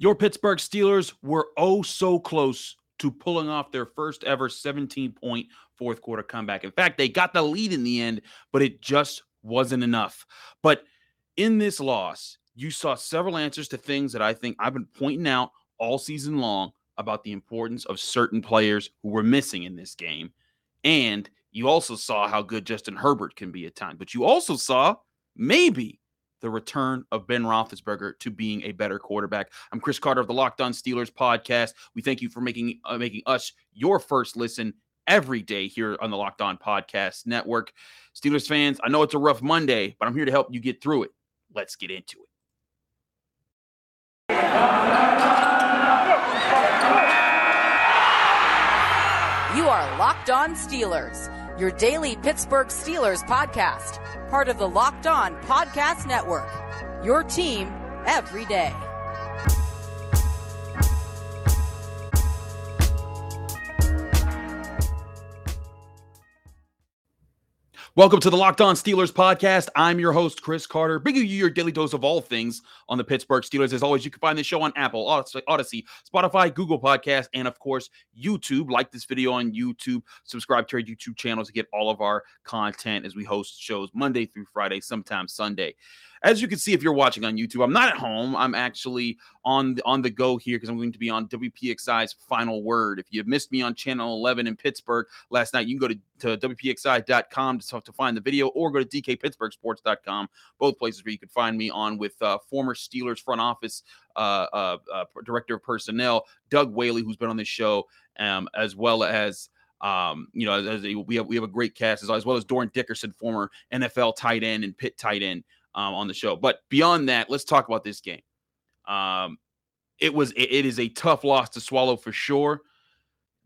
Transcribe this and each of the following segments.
Your Pittsburgh Steelers were oh so close to pulling off their first ever 17 point fourth quarter comeback. In fact, they got the lead in the end, but it just wasn't enough. But in this loss, you saw several answers to things that I think I've been pointing out all season long about the importance of certain players who were missing in this game. And you also saw how good Justin Herbert can be at times. But you also saw maybe the return of Ben Roethlisberger to being a better quarterback. I'm Chris Carter of the Locked On Steelers podcast. We thank you for making uh, making us your first listen every day here on the Locked On Podcast Network. Steelers fans, I know it's a rough Monday, but I'm here to help you get through it. Let's get into it. You are Locked On Steelers, your daily Pittsburgh Steelers podcast, part of the Locked On Podcast Network. Your team every day. Welcome to the Locked On Steelers podcast. I'm your host, Chris Carter, bringing you your daily dose of all things on the Pittsburgh Steelers. As always, you can find this show on Apple, Audacy, Spotify, Google Podcasts, and of course, YouTube. Like this video on YouTube, subscribe to our YouTube channel to get all of our content as we host shows Monday through Friday, sometimes Sunday. As you can see, if you're watching on YouTube, I'm not at home. I'm actually on the, on the go here because I'm going to be on WPXI's Final Word. If you missed me on Channel 11 in Pittsburgh last night, you can go to, to WPXI.com to, to find the video or go to DKPittsburghSports.com, both places where you can find me on with uh, former Steelers front office uh, uh, uh, director of personnel, Doug Whaley, who's been on this show, um, as well as um, you know, a, we have we have a great cast as, as well as Dorin Dickerson, former NFL tight end and Pitt tight end um, on the show. But beyond that, let's talk about this game. Um, it was it, it is a tough loss to swallow for sure.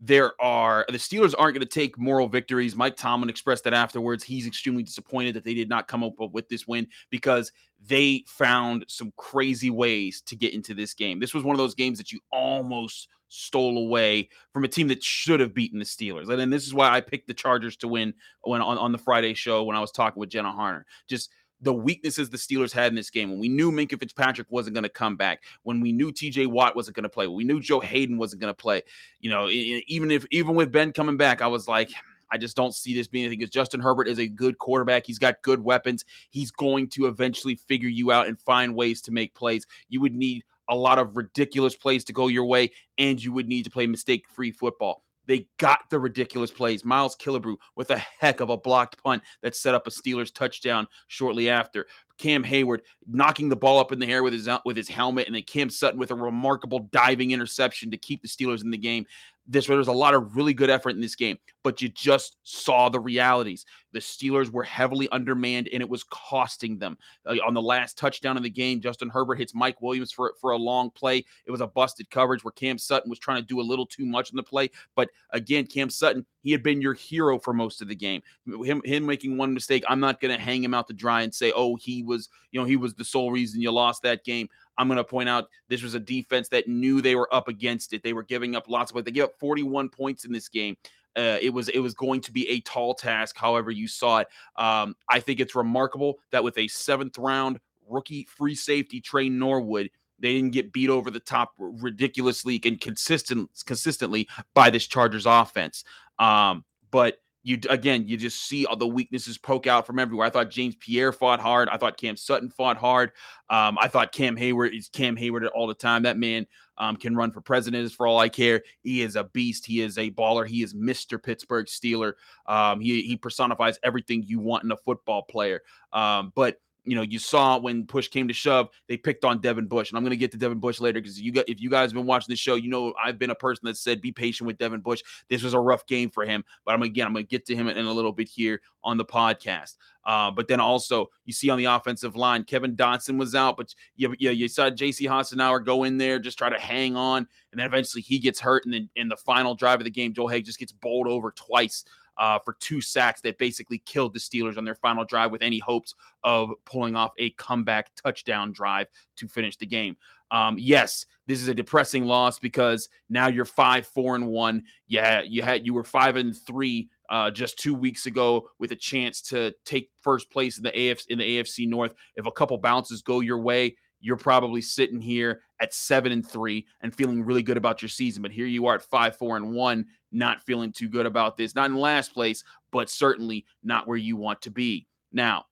There are the Steelers aren't going to take moral victories. Mike Tomlin expressed that afterwards. He's extremely disappointed that they did not come up with this win because they found some crazy ways to get into this game. This was one of those games that you almost stole away from a team that should have beaten the Steelers. And then this is why I picked the Chargers to win when on, on the Friday show when I was talking with Jenna Harner. Just the weaknesses the Steelers had in this game. When we knew Minkah Fitzpatrick wasn't going to come back, when we knew TJ Watt wasn't going to play, we knew Joe Haden wasn't going to play. You know, even if even with Ben coming back, I was like, I just don't see this being anything because Justin Herbert is a good quarterback. He's got good weapons. He's going to eventually figure you out and find ways to make plays. You would need a lot of ridiculous plays to go your way, and you would need to play mistake free football. They got the ridiculous plays. Miles Killebrew with a heck of a blocked punt that set up a Steelers touchdown shortly after. Cam Heyward knocking the ball up in the air with his uh, with his helmet, and then Cam Sutton with a remarkable diving interception to keep the Steelers in the game this there was a lot of really good effort in this game, but you just saw the realities. The Steelers were heavily undermanned, and it was costing them. Uh, on the last touchdown of the game, Justin Herbert hits Mike Williams for for a long play. It was a busted coverage where Cam Sutton was trying to do a little too much in the play, but again, Cam Sutton he had been your hero for most of the game. Him him making one mistake, I'm not going to hang him out to dry and say, oh, he was you know he was the sole reason you lost that game. I'm going to point out this was a defense that knew they were up against it. They were giving up lots of They gave up 41 points in this game. Uh, it was it was going to be a tall task. However, you saw it. Um, I think it's remarkable that with a seventh round rookie free safety Tre Norwood, they didn't get beat over the top ridiculously and consistent consistently by this Chargers offense. Um, but you again, you just see all the weaknesses poke out from everywhere. I thought James Pierre fought hard. I thought Cam Sutton fought hard. Um, I thought Cam Heyward is Cam Heyward all the time. That man um, can run for president for all I care. He is a beast. He is a baller. He is Mr. Pittsburgh Steeler. Um, he he personifies everything you want in a football player. Um, but you know, you saw when push came to shove, they picked on Devin Bush, and I'm going to get to Devin Bush later because you got if you guys have been watching the show, you know I've been a person that said be patient with Devin Bush. This was a rough game for him, but I'm again I'm going to get to him in a little bit here on the podcast. Uh, but then also you see on the offensive line, Kevin Dotson was out, but you, you, you saw J.C. Hassenauer go in there, just try to hang on, and then eventually he gets hurt, and then in the final drive of the game, Joe Haeg just gets bowled over twice uh, for two sacks that basically killed the Steelers on their final drive with any hopes of pulling off a comeback touchdown drive to finish the game. Um, yes, this is a depressing loss because now you're five, four, and one. Yeah, you had you were five and three uh, just two weeks ago with a chance to take first place in the AFC in the AFC North. If a couple bounces go your way, you're probably sitting here at seven and three and feeling really good about your season. But here you are at five, four, and one, not feeling too good about this. Not in last place, but certainly not where you want to be. Now,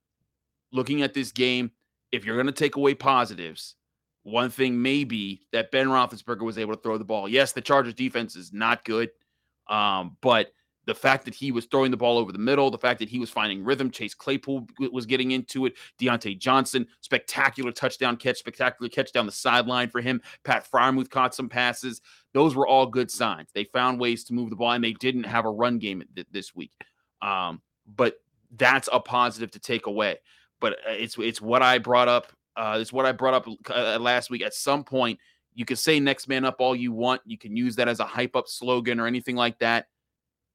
looking at this game, if you're going to take away positives, one thing may be that Ben Roethlisberger was able to throw the ball. Yes, the Chargers defense is not good, um, but the fact that he was throwing the ball over the middle, the fact that he was finding rhythm, Chase Claypool was getting into it, Diontae Johnson, spectacular touchdown catch, spectacular catch down the sideline for him. Pat Freiermuth caught some passes. Those were all good signs. They found ways to move the ball, and they didn't have a run game this week. Um, but that's a positive to take away. But uh, it's it's what I brought up. Uh, it's what I brought up uh, last week. At some point, you can say next man up all you want. You can use that as a hype up slogan or anything like that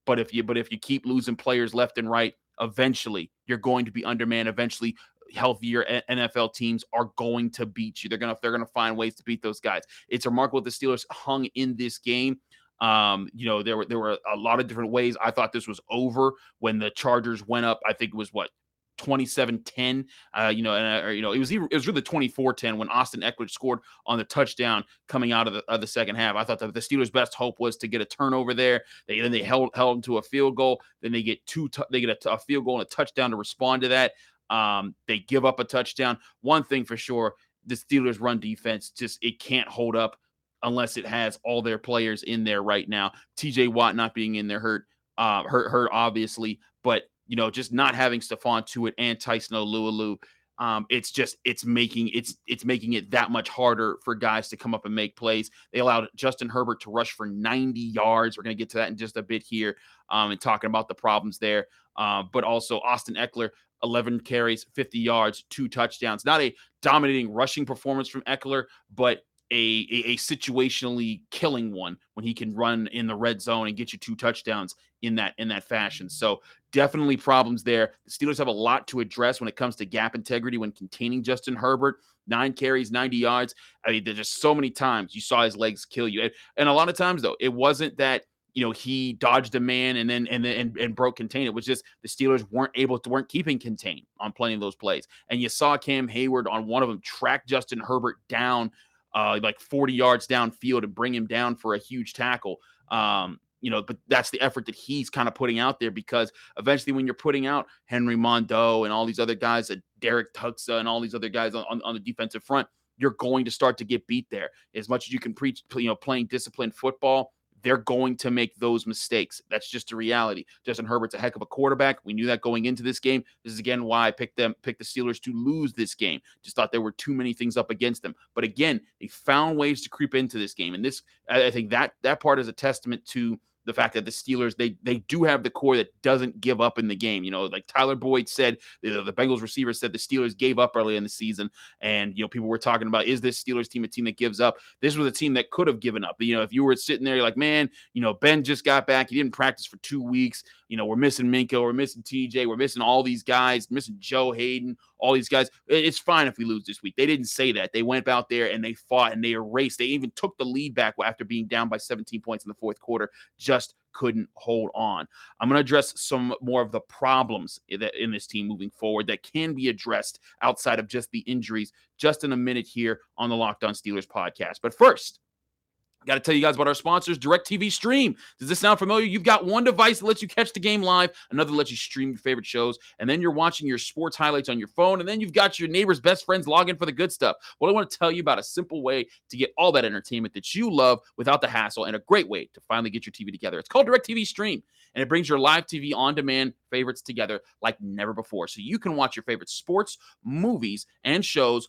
but if you but if you keep losing players left and right, eventually you're going to be undermanned. Eventually, healthier NFL teams are going to beat you. They're gonna they're gonna find ways to beat those guys. It's remarkable the Steelers hung in this game. Um, you know, there were there were a lot of different ways. I thought this was over when the Chargers went up. I think it was what 27-10. Uh, you know, and uh, you know, it was even, it was really 24-10 when Austin Ekeler scored on the touchdown coming out of the, of the second half. I thought that the Steelers' best hope was to get a turnover there. They then they held held to a field goal. Then they get two t- they get a, a field goal and a touchdown to respond to that. Um, they give up a touchdown. One thing for sure, the Steelers' run defense just it can't hold up unless it has all their players in there right now. TJ Watt not being in there hurt, uh, hurt, hurt obviously, but you know, just not having Stephon Tuitt and Tyson Alualu, um, it's just it's making it's it's making it that much harder for guys to come up and make plays. They allowed Justin Herbert to rush for 90 yards. We're to get to that in just a bit here, um, and talking about the problems there. Uh, but also Austin Ekeler, 11 carries, 50 yards, two touchdowns. Not a dominating rushing performance from Ekeler, but a, a, a, situationally killing one when he can run in the red zone and get you two touchdowns in that in that fashion. So definitely problems there. The Steelers have a lot to address when it comes to gap integrity when containing Justin Herbert. Nine carries, 90 yards. I mean, there's just so many times you saw his legs kill you. And, and a lot of times though, it wasn't that you know he dodged a man and then and then and, and broke contain. It was just the Steelers weren't able to weren't keeping contain on plenty of those plays. And you saw Cam Heyward on one of them track Justin Herbert down uh, like 40 yards downfield and bring him down for a huge tackle. Um, you know, but that's the effort that he's kind of putting out there because eventually, when you're putting out Henry Mondeaux and all these other guys, uh, Derrick Tuszka and all these other guys on, on, on the defensive front, you're going to start to get beat there. As much as you can preach, you know, playing disciplined football, they're going to make those mistakes. That's just a reality. Justin Herbert's a heck of a quarterback. We knew that going into this game. This is again why I picked them, picked the Steelers to lose this game. Just thought there were too many things up against them. But again, they found ways to creep into this game, and this I think that that part is a testament to the fact that the Steelers they they do have the core that doesn't give up in the game. You know, like Tyler Boyd said, the, the Bengals receiver said the Steelers gave up early in the season, and you know people were talking about is this Steelers team a team that gives up? This was a team that could have given up. You know, if you were sitting there, you're like, man, you know, Ben just got back, he didn't practice for two weeks. You know, we're missing Minkah, we're missing TJ, we're missing all these guys, missing Joe Haden, all these guys. It's fine if we lose this week. They didn't say that. They went out there and they fought and they erased. They even took the lead back after being down by 17 points in the fourth quarter. Just couldn't hold on. I'm going to address some more of the problems in this team moving forward that can be addressed outside of just the injuries just in a minute here on the Locked On Steelers podcast. But first, Got to tell you guys about our sponsors, DirecTV Stream. Does this sound familiar? You've got one device that lets you catch the game live, another lets you stream your favorite shows, and then you're watching your sports highlights on your phone, and then you've got your neighbor's best friends log in for the good stuff. Well, I want to tell you about a simple way to get all that entertainment that you love without the hassle, and a great way to finally get your TV together. It's called DirecTV Stream, and it brings your live TV on demand favorites together like never before. So you can watch your favorite sports, movies, and shows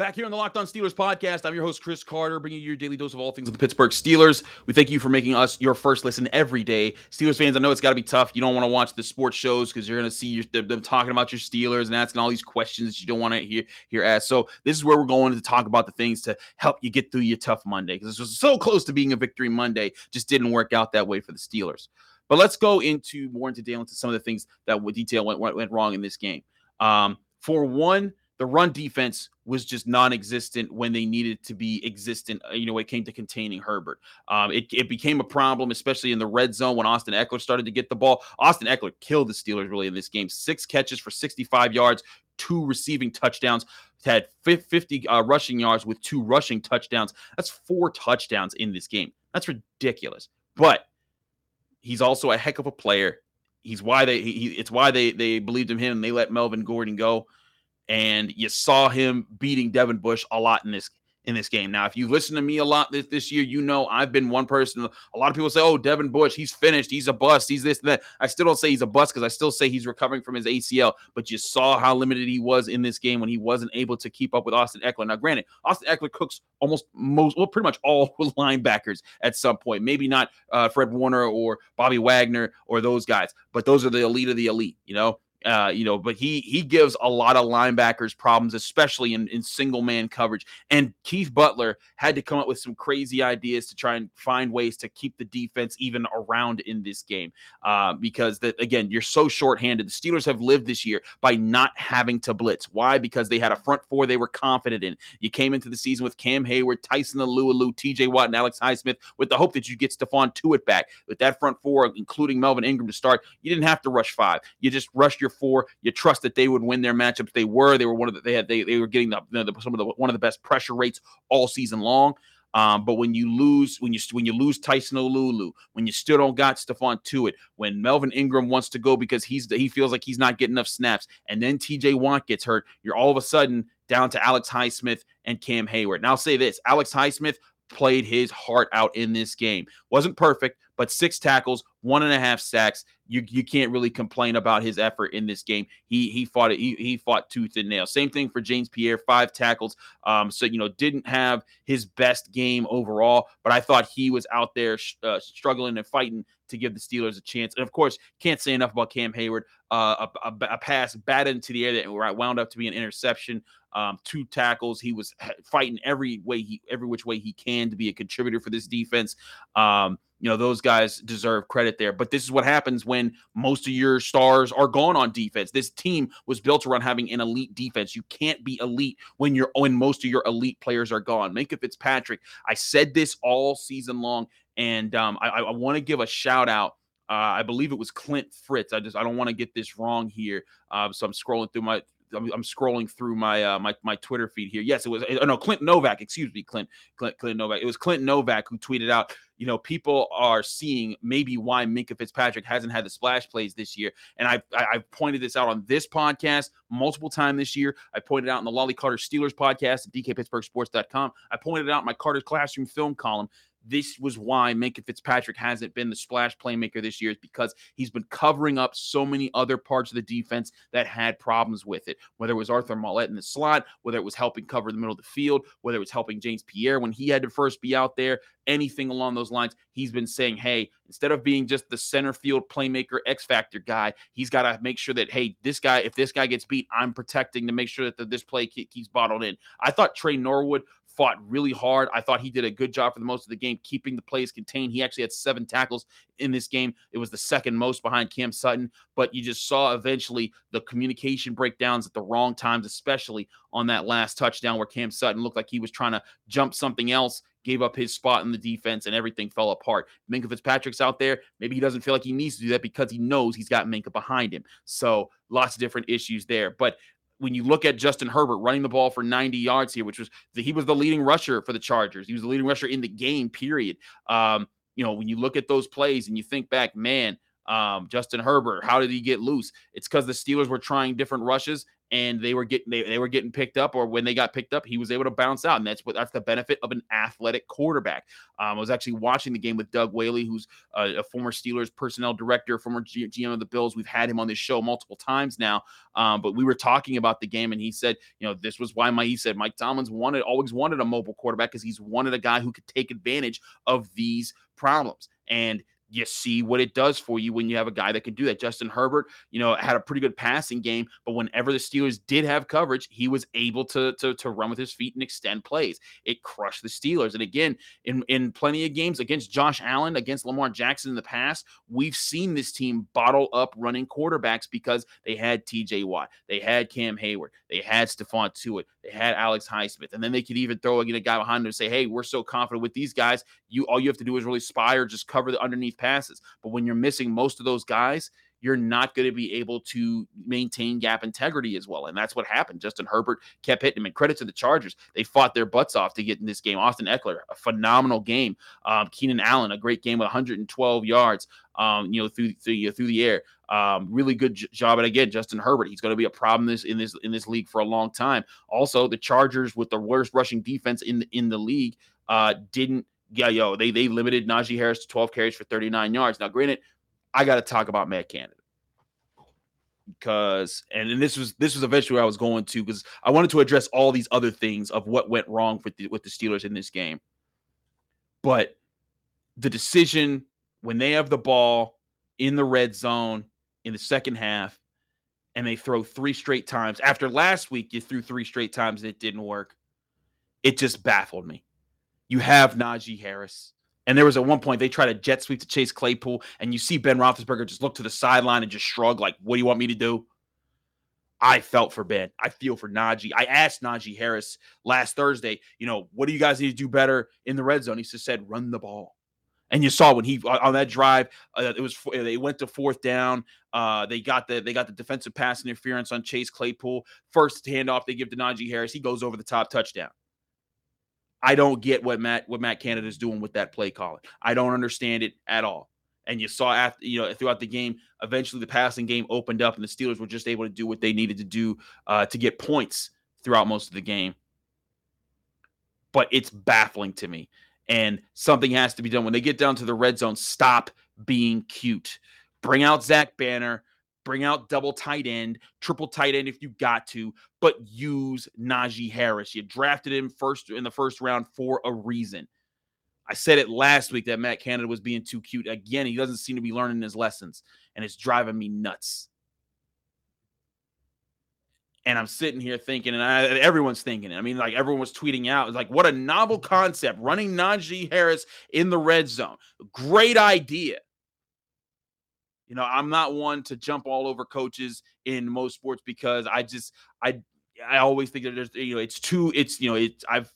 Back here on the Locked On Steelers podcast, I'm your host, Chris Carter, bringing you your daily dose of all things of the Pittsburgh Steelers. We thank you for making us your first listen every day. Steelers fans, I know it's got to be tough. You don't want to watch the sports shows because you're going to see your, them talking about your Steelers and asking all these questions that you don't want to hear, hear asked. So, this is where we're going to talk about the things to help you get through your tough Monday because this was so close to being a victory Monday, just didn't work out that way for the Steelers. But let's go into more into detail into some of the things that detail went, went, went wrong in this game. Um, for one, the run defense was just non-existent when they needed to be existent. Uh, you know, it came to containing Herbert. Um, it, it became a problem, especially in the red zone when Austin Ekeler started to get the ball. Austin Ekeler killed the Steelers really in this game. Six catches for 65 yards, two receiving touchdowns. Had 50 uh, rushing yards with two rushing touchdowns. That's four touchdowns in this game. That's ridiculous. But he's also a heck of a player. He's why they he, it's why they they believed in him and they let Melvin Gordon go and you saw him beating Devin Bush a lot in this in this game. Now, if you listen to me a lot this, this year, you know I've been one person. A lot of people say, "Oh, Devin Bush, he's finished. He's a bust. He's this and that." I still don't say he's a bust because I still say he's recovering from his ACL. But you saw how limited he was in this game when he wasn't able to keep up with Austin Ekeler. Now, granted, Austin Ekeler cooks almost most, well, pretty much all linebackers at some point. Maybe not uh, Fred Warner or Bobby Wagner or those guys, but those are the elite of the elite. You know, uh, you know, but he he gives a lot of linebackers problems, especially in, in single man coverage. And Keith Butler had to come up with some crazy ideas to try and find ways to keep the defense even around in this game. Uh, because that again, you're so shorthanded. The Steelers have lived this year by not having to blitz. Why? Because they had a front four they were confident in. You came into the season with Cam Heyward, Tyson Alualu, TJ Watt, and Alex Highsmith with the hope that you get Stephon Tuitt back. With that front four, including Melvin Ingram to start, you didn't have to rush five. You just rushed your four. You trust that they would win their matchups. They were. They were one of the. They had. They, they were getting the, you the some of the one of the best pressure rates all season long. Um, but when you lose, when you when you lose Tyson Alualu, when you still don't got Stephon Tuitt, when Melvin Ingram wants to go because he's he feels like he's not getting enough snaps, and then TJ Watt gets hurt, you're all of a sudden down to Alex Highsmith and Cam Heyward. Now I'll say this: Alex Highsmith played his heart out in this game. wasn't perfect, but six tackles, one and a half sacks you you can't really complain about his effort in this game. He he fought it. He, he fought tooth and nail. Same thing for James Pierre, five tackles. Um, so you know didn't have his best game overall, but I thought he was out there uh, struggling and fighting to give the Steelers a chance. And of course, can't say enough about Cam Heyward. Uh, a, a, a, pass batted into the air that wound up to be an interception. Um, two tackles. He was fighting every way he every which way he can to be a contributor for this defense. Um, you know those guys deserve credit there but this is what happens when most of your stars are gone on defense this team was built around having an elite defense you can't be elite when you're when most of your elite players are gone Minkah Fitzpatrick I said this all season long and um, I, I want to give a shout out uh, I believe it was Clint Fritz. I just I don't want to get this wrong here. Uh, so I'm scrolling through my I'm, scrolling through my uh, my my Twitter feed here. Yes, it was. Oh, no, Clint Novak. Excuse me, Clint, Clint Clint Novak. It was Clint Novak who tweeted out. You know, people are seeing maybe why Minkah Fitzpatrick hasn't had the splash plays this year, and I've I've pointed this out on this podcast multiple times this year. I pointed out in the Lolley Carter Steelers podcast at DKPittsburghSports.com. I pointed out in my Carter's Classroom film column this was why Minkah Fitzpatrick hasn't been the splash playmaker this year, is because he's been covering up so many other parts of the defense that had problems with it. Whether it was Arthur Maulet in the slot, whether it was helping cover the middle of the field, whether it was helping James Pierre when he had to first be out there, anything along those lines, he's been saying, hey, instead of being just the center field playmaker X factor guy, he's got to make sure that, hey, this guy, if this guy gets beat, I'm protecting to make sure that the, this play keeps bottled in. I thought Tre Norwood fought really hard. I thought he did a good job for the most of the game, keeping the plays contained. He actually had seven tackles in this game. It was the second most behind Cam Sutton, but you just saw eventually the communication breakdowns at the wrong times, especially on that last touchdown where Cam Sutton looked like he was trying to jump something else gave up his spot in the defense and everything fell apart. Minkah Fitzpatrick's out there. Maybe he doesn't feel like he needs to do that because he knows he's got Minkah behind him. So lots of different issues there. But when you look at Justin Herbert running the ball for 90 yards here, which was the, he was the leading rusher for the Chargers. He was the leading rusher in the game, period. Um, you know, when you look at those plays and you think back, man, um, Justin Herbert, how did he get loose? It's because the Steelers were trying different rushes and they were getting they, they were getting picked up, or when they got picked up, he was able to bounce out, and that's what that's the benefit of an athletic quarterback. Um, I was actually watching the game with Doug Whaley, who's a, a former Steelers personnel director, former G- GM of the Bills. We've had him on this show multiple times now, um, but we were talking about the game, and he said, you know, this was why my he said Mike Tomlins wanted always wanted a mobile quarterback because he's wanted a guy who could take advantage of these problems. And you see what it does for you when you have a guy that can do that. Justin Herbert, you know, had a pretty good passing game, but whenever the Steelers did have coverage, he was able to to, to run with his feet and extend plays. It crushed the Steelers. And again, in in plenty of games against Josh Allen, against Lamar Jackson in the past, we've seen this team bottle up running quarterbacks because they had TJ Watt, they had Cam Heyward, they had Stephon Tuitt, they had Alex Highsmith, and then they could even throw again a guy behind them and say, "Hey, we're so confident with these guys. You all you have to do is really spy or just cover the underneath passes." But when you're missing most of those guys, you're not going to be able to maintain gap integrity as well. And that's what happened. Justin Herbert kept hitting him. And credit to the Chargers. They fought their butts off to get in this game. Austin Ekeler, a phenomenal game. Um, Keenan Allen, a great game with 112 yards, um, you know, through, through, through the air. Um, really good job. And again, Justin Herbert, he's going to be a problem this in this in this league for a long time. Also, the Chargers with the worst rushing defense in the, in the league uh, didn't yeah, yo, they they limited Najee Harris to 12 carries for 39 yards. Now, granted, I got to talk about Matt Canada because and, and this was this was eventually where I was going to because I wanted to address all these other things of what went wrong with the, with the Steelers in this game. But the decision when they have the ball in the red zone in the second half and they throw three straight times after last week you threw three straight times and it didn't work. It just baffled me. You have Najee Harris. And there was at one point they tried to jet sweep to Chase Claypool, and you see Ben Roethlisberger just look to the sideline and just shrug, like, "What do you want me to do?" I felt for Ben. I feel for Najee. I asked Najee Harris last Thursday, you know, what do you guys need to do better in the red zone? He just said, run the ball. And you saw when he on that drive, uh, it was they went to fourth down. Uh, they got the they got the defensive pass interference on Chase Claypool. First handoff they give to Najee Harris. He goes over the top touchdown. I don't get what Matt what Matt Canada is doing with that play calling. I don't understand it at all. And you saw after you know throughout the game, eventually the passing game opened up, and the Steelers were just able to do what they needed to do uh, to get points throughout most of the game. But it's baffling to me, and something has to be done when they get down to the red zone. Stop being cute. Bring out Zach Banner bring out double tight end, triple tight end if you got to, but use Najee Harris. You drafted him first in the first round for a reason. I said it last week that Matt Canada was being too cute. Again, he doesn't seem to be learning his lessons, and it's driving me nuts. And I'm sitting here thinking, and I, everyone's thinking it. I mean, like everyone was tweeting out, like, what a novel concept running Najee Harris in the red zone. Great idea. You know, I'm not one to jump all over coaches in most sports because I just I I always think that there's you know it's too it's you know it's I've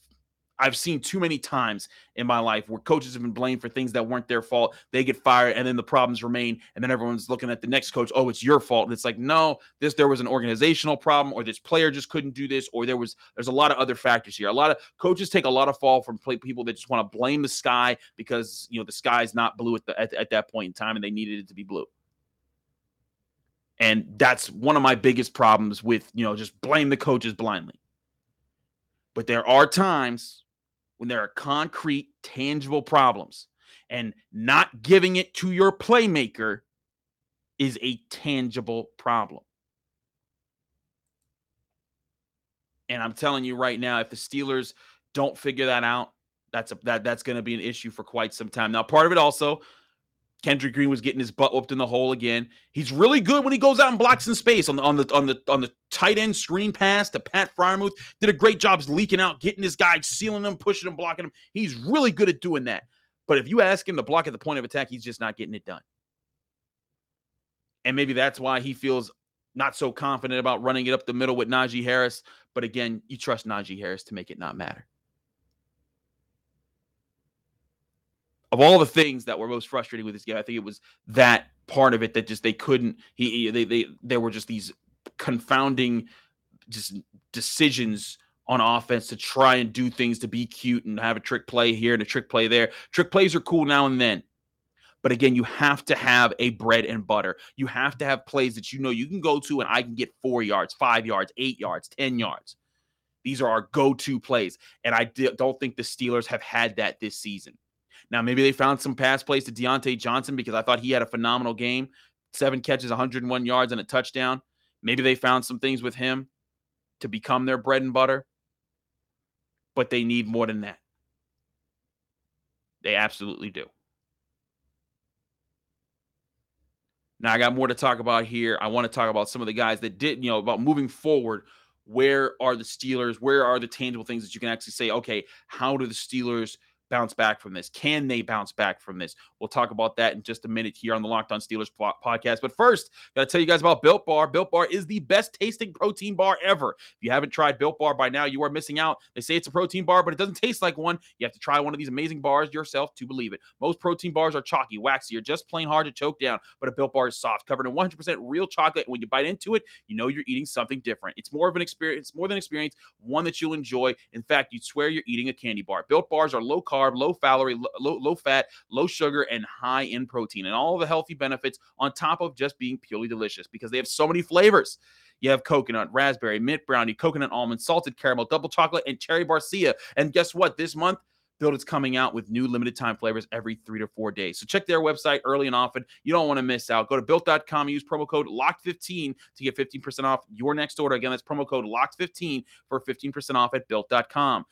I've seen too many times in my life where coaches have been blamed for things that weren't their fault. They get fired, and then the problems remain, and then everyone's looking at the next coach. Oh, it's your fault. And it's like, no, this there was an organizational problem, or this player just couldn't do this, or there was there's a lot of other factors here. A lot of coaches take a lot of fall from people that just want to blame the sky because you know the sky's not blue at the at, at that point in time, and they needed it to be blue. And that's one of my biggest problems with, you know, just blame the coaches blindly. But there are times when there are concrete, tangible problems, and not giving it to your playmaker is a tangible problem. And I'm telling you right now, if the Steelers don't figure that out, that's a, that that's going to be an issue for quite some time. Now, part of it also Kendrick Green was getting his butt whooped in the hole again. He's really good when he goes out and blocks in space on the on the on the on the tight end screen pass to Pat Freiermuth. Did a great job leaking out, getting his guy, sealing him, pushing him, blocking him. He's really good at doing that. But if you ask him to block at the point of attack, he's just not getting it done. And maybe that's why he feels not so confident about running it up the middle with Najee Harris. But again, you trust Najee Harris to make it not matter. Of all the things that were most frustrating with this game, I think it was that part of it that just they couldn't. He they they there were just these confounding just decisions on offense to try and do things to be cute and have a trick play here and a trick play there. Trick plays are cool now and then, But again, you have to have a bread and butter. You have to have plays that you know you can go to and I can get four yards, five yards, eight yards, 10 yards. These are our go to plays. And I don't think the Steelers have had that this season. Now, maybe they found some pass plays to Diontae Johnson because I thought he had a phenomenal game seven catches, 101 yards, and a touchdown. Maybe they found some things with him to become their bread and butter, but they need more than that. They absolutely do. Now I got more to talk about here. I want to talk about some of the guys that did, you know, about moving forward. Where are the Steelers? Where are the tangible things that you can actually say, okay, how do the Steelers bounce back from this? Can they bounce back from this? We'll talk about that in just a minute here on the Locked On Steelers podcast. But first, got to tell you guys about Built Bar. Built Bar is the best tasting protein bar ever. If you haven't tried Built Bar by now, you are missing out. They say it's a protein bar, but it doesn't taste like one. You have to try one of these amazing bars yourself to believe it. Most protein bars are chalky, waxy, or just plain hard to choke down, but a Built Bar is soft, covered in 100% real chocolate. And when you bite into it, you know you're eating something different. It's more of an experience, more than experience, one that you'll enjoy. In fact, you'd swear you're eating a candy bar. Built Bars are low carb, low calorie, low, low fat, low sugar, and high in protein, and all the healthy benefits on top of just being purely delicious because they have so many flavors. You have coconut, raspberry, mint brownie, coconut almond, salted caramel, double chocolate, and cherry barcia. And guess what? This month, Built is coming out with new limited time flavors every three to four days. So check their website early and often. You don't want to miss out. Go to built.com, use promo code LOCKED15 to get 15% off your next order. Again, that's promo code LOCKED15 for 15% off at built.com.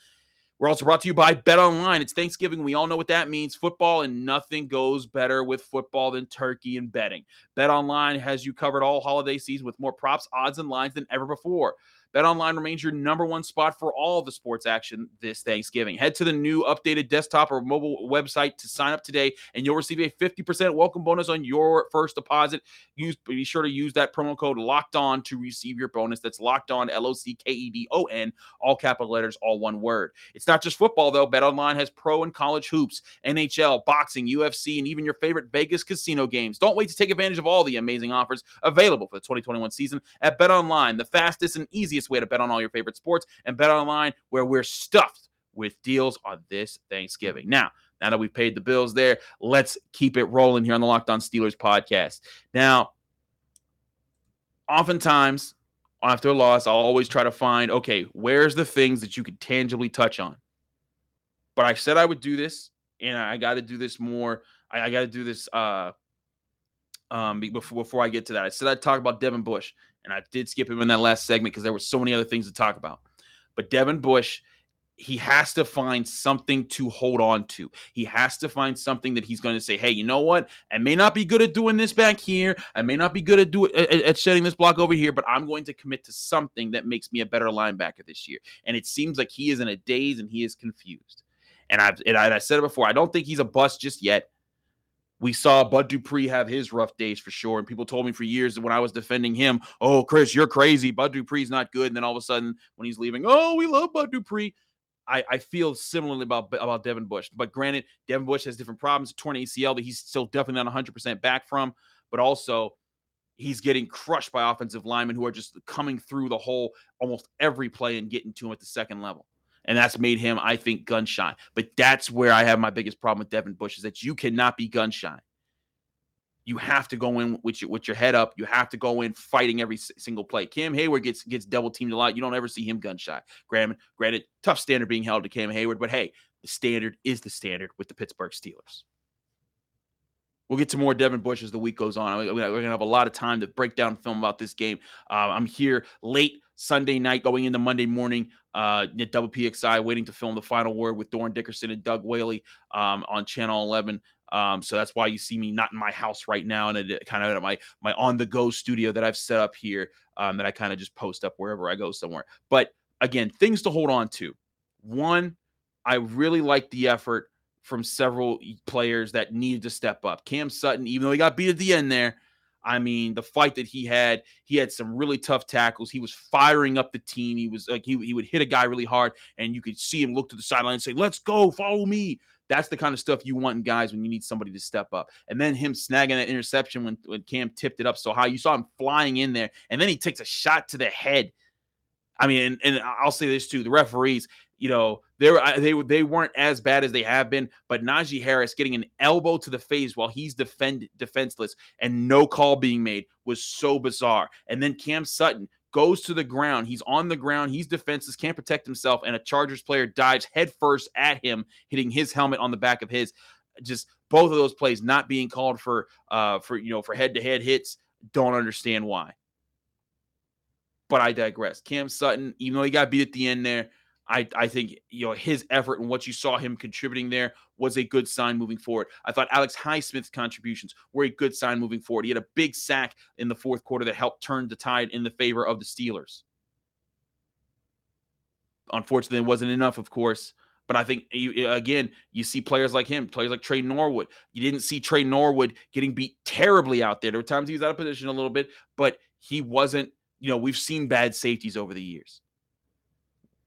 We're also brought to you by Bet Online. It's Thanksgiving. We all know what that means. Football, and nothing goes better with football than turkey and betting. Bet Online has you covered all holiday season with more props, odds, and lines than ever before. BetOnline remains your number one spot for all the sports action this Thanksgiving. Head to the new updated desktop or mobile website to sign up today, and you'll receive a 50% welcome bonus on your first deposit. Use be sure to use that promo code locked on to receive your bonus. That's locked on, L O C K E D O N, all capital letters, all one word. It's not just football, though. BetOnline has pro and college hoops, NHL, boxing, UFC, and even your favorite Vegas casino games. Don't wait to take advantage of all the amazing offers available for the 2021 season at BetOnline, the fastest and easiest easiest way to bet on all your favorite sports and bet online where we're stuffed with deals on this Thanksgiving. Now, now that we've paid the bills there, let's keep it rolling here on the Locked On Steelers podcast. Now, oftentimes after a loss, I'll always try to find okay, where's the things that you could tangibly touch on? But I said I would do this, and I got to do this more. I, I got to do this uh, um, before before I get to that. I said I'd talk about Devin Bush. And I did skip him in that last segment because there were so many other things to talk about. But Devin Bush, he has to find something to hold on to. He has to find something that he's going to say, "Hey, you know what? I may not be good at doing this back here. I may not be good at doing at, at setting this block over here, but I'm going to commit to something that makes me a better linebacker this year." And it seems like he is in a daze and he is confused. And I've and I, I said it before. I don't think he's a bust just yet. We saw Bud Dupree have his rough days for sure. And people told me for years that when I was defending him, oh, Chris, you're crazy. Bud Dupree's not good. And then all of a sudden, when he's leaving, oh, we love Bud Dupree. I, I feel similarly about, about Devin Bush. But granted, Devin Bush has different problems, torn ACL that he's still definitely not 100% back from. But also, he's getting crushed by offensive linemen who are just coming through the hole almost every play and getting to him at the second level and that's made him, I think, gun shy. But that's where I have my biggest problem with Devin Bush is that you cannot be gun shy. You have to go in with your with your head up. You have to go in fighting every single play. Cam Heyward gets gets double teamed a lot. You don't ever see him gun shy. Granted, granted, tough standard being held to Cam Heyward, but hey, the standard is the standard with the Pittsburgh Steelers. We'll get to more Devin Bush as the week goes on. We're going to have a lot of time to break down film about this game. Uh, I'm here late Sunday night, going into Monday morning uh, at Double PXI, waiting to film the final word with Dorin Dickerson and Doug Whaley um, on Channel 11. Um, so that's why you see me not in my house right now, and it, kind of at my my on the go studio that I've set up here um, that I kind of just post up wherever I go somewhere. But again, things to hold on to. One, I really like the effort from several players that needed to step up. Cam Sutton, even though he got beat at the end there, I mean, the fight that he had, he had some really tough tackles. He was firing up the team. He was like, he, he would hit a guy really hard, and you could see him look to the sideline and say, Let's go, follow me. That's the kind of stuff you want in guys when you need somebody to step up. And then him snagging that interception when, when Cam tipped it up so high. You saw him flying in there, and then he takes a shot to the head. I mean, and, and I'll say this too the referees, you know, they were they they weren't as bad as they have been, but Najee Harris getting an elbow to the face while he's defend defenseless and no call being made was so bizarre. And then Cam Sutton goes to the ground. He's on the ground. He's defenseless, can't protect himself, and a Chargers player dives headfirst at him, hitting his helmet on the back of his. Just both of those plays not being called for uh for you know for head to head hits. Don't understand why. But I digress. Cam Sutton, even though he got beat at the end there, I, I think you know his effort and what you saw him contributing there was a good sign moving forward. I thought Alex Highsmith's contributions were a good sign moving forward. He had a big sack in the fourth quarter that helped turn the tide in the favor of the Steelers. Unfortunately, it wasn't enough, of course. But I think you, again, you see players like him, players like Tre Norwood. You didn't see Tre Norwood getting beat terribly out there. There were times he was out of position a little bit, but he wasn't. You know, we've seen bad safeties over the years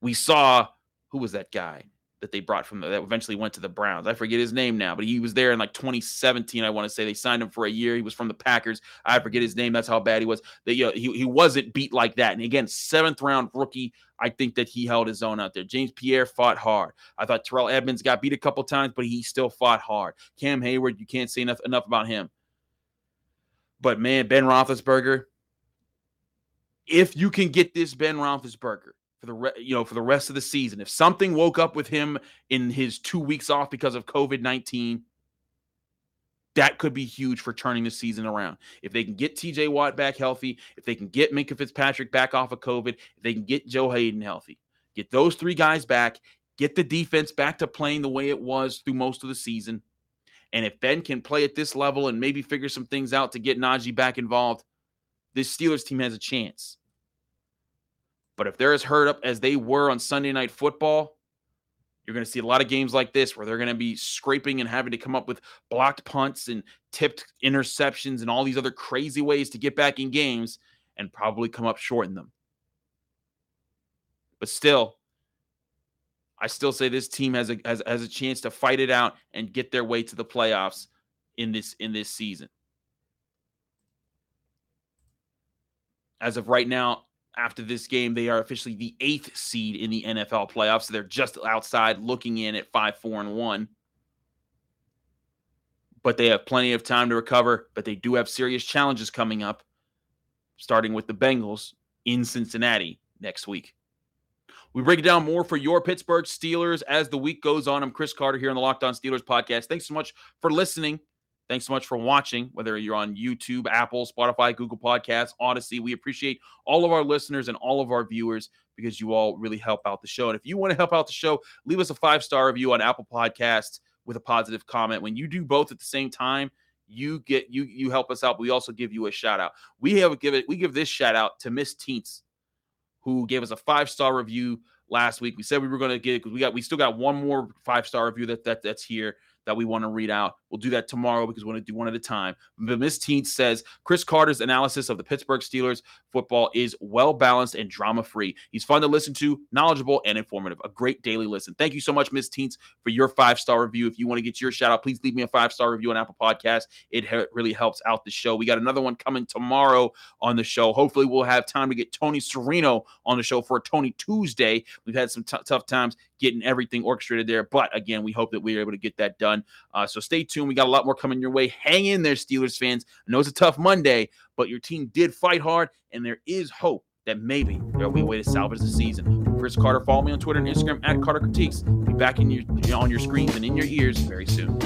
we saw who was that guy that they brought from the, that eventually went to the Browns. I forget his name now, but he was there in like 2017. I want to say they signed him for a year. He was from the Packers. I forget his name. That's how bad he was. That you know, he he wasn't beat like that. And again, seventh round rookie. I think that he held his own out there. James Pierre fought hard. I thought Terrell Edmunds got beat a couple times, but he still fought hard. Cam Heyward, you can't say enough enough about him. But man, Ben Roethlisberger, if you can get this Ben Roethlisberger for the re- you know for the rest of the season. If something woke up with him in his two weeks off because of COVID nineteen, that could be huge for turning the season around. If they can get TJ Watt back healthy, if they can get Minkah Fitzpatrick back off of COVID, if they can get Joe Haden healthy, get those three guys back, get the defense back to playing the way it was through most of the season. And if Ben can play at this level and maybe figure some things out to get Najee back involved, this Steelers team has a chance. But if they're as hurt up as they were on Sunday Night Football, you're going to see a lot of games like this where they're going to be scraping and having to come up with blocked punts and tipped interceptions and all these other crazy ways to get back in games and probably come up short in them. But still, I still say this team has a has, has a chance to fight it out and get their way to the playoffs in this in this season. As of right now, after this game, they are officially the eighth seed in the NFL playoffs. So they're just outside looking in at five, four, and one. But they have plenty of time to recover. But they do have serious challenges coming up, starting with the Bengals in Cincinnati next week. We break it down more for your Pittsburgh Steelers as the week goes on. I'm Chris Carter here on the Locked On Steelers podcast. Thanks so much for listening. Thanks so much for watching, whether you're on YouTube, Apple, Spotify, Google Podcasts, Audacy. We appreciate all of our listeners and all of our viewers because you all really help out the show. And if you want to help out the show, leave us a five star review on Apple Podcasts with a positive comment. When you do both at the same time, you get you you help us out. But we also give you a shout out. We have give it we give this shout out to Miss Teens, who gave us a five star review last week. We said we were going to get because we got we still got one more five star review that that that's here that we want to read out. We'll do that tomorrow because we want to do one at a time. But Miss Teen says Chris Carter's analysis of the Pittsburgh Steelers football is well balanced and drama free. He's fun to listen to, knowledgeable, and informative. A great daily listen. Thank you so much, Miss Teens, for your five star review. If you want to get your shout out, please leave me a five star review on Apple Podcast. It really helps out the show. We got another one coming tomorrow on the show. Hopefully, we'll have time to get Tony Serino on the show for a Tony Tuesday. We've had some t- tough times getting everything orchestrated there, but again, we hope that we're able to get that done. Uh, so stay tuned. We got a lot more coming your way. Hang in there, Steelers fans. I know it's a tough Monday, but your team did fight hard, and there is hope that maybe there'll be a way to salvage the season. Chris Carter, follow me on Twitter and Instagram at Carter Critiques. Be back in your on your screens and in your ears very soon.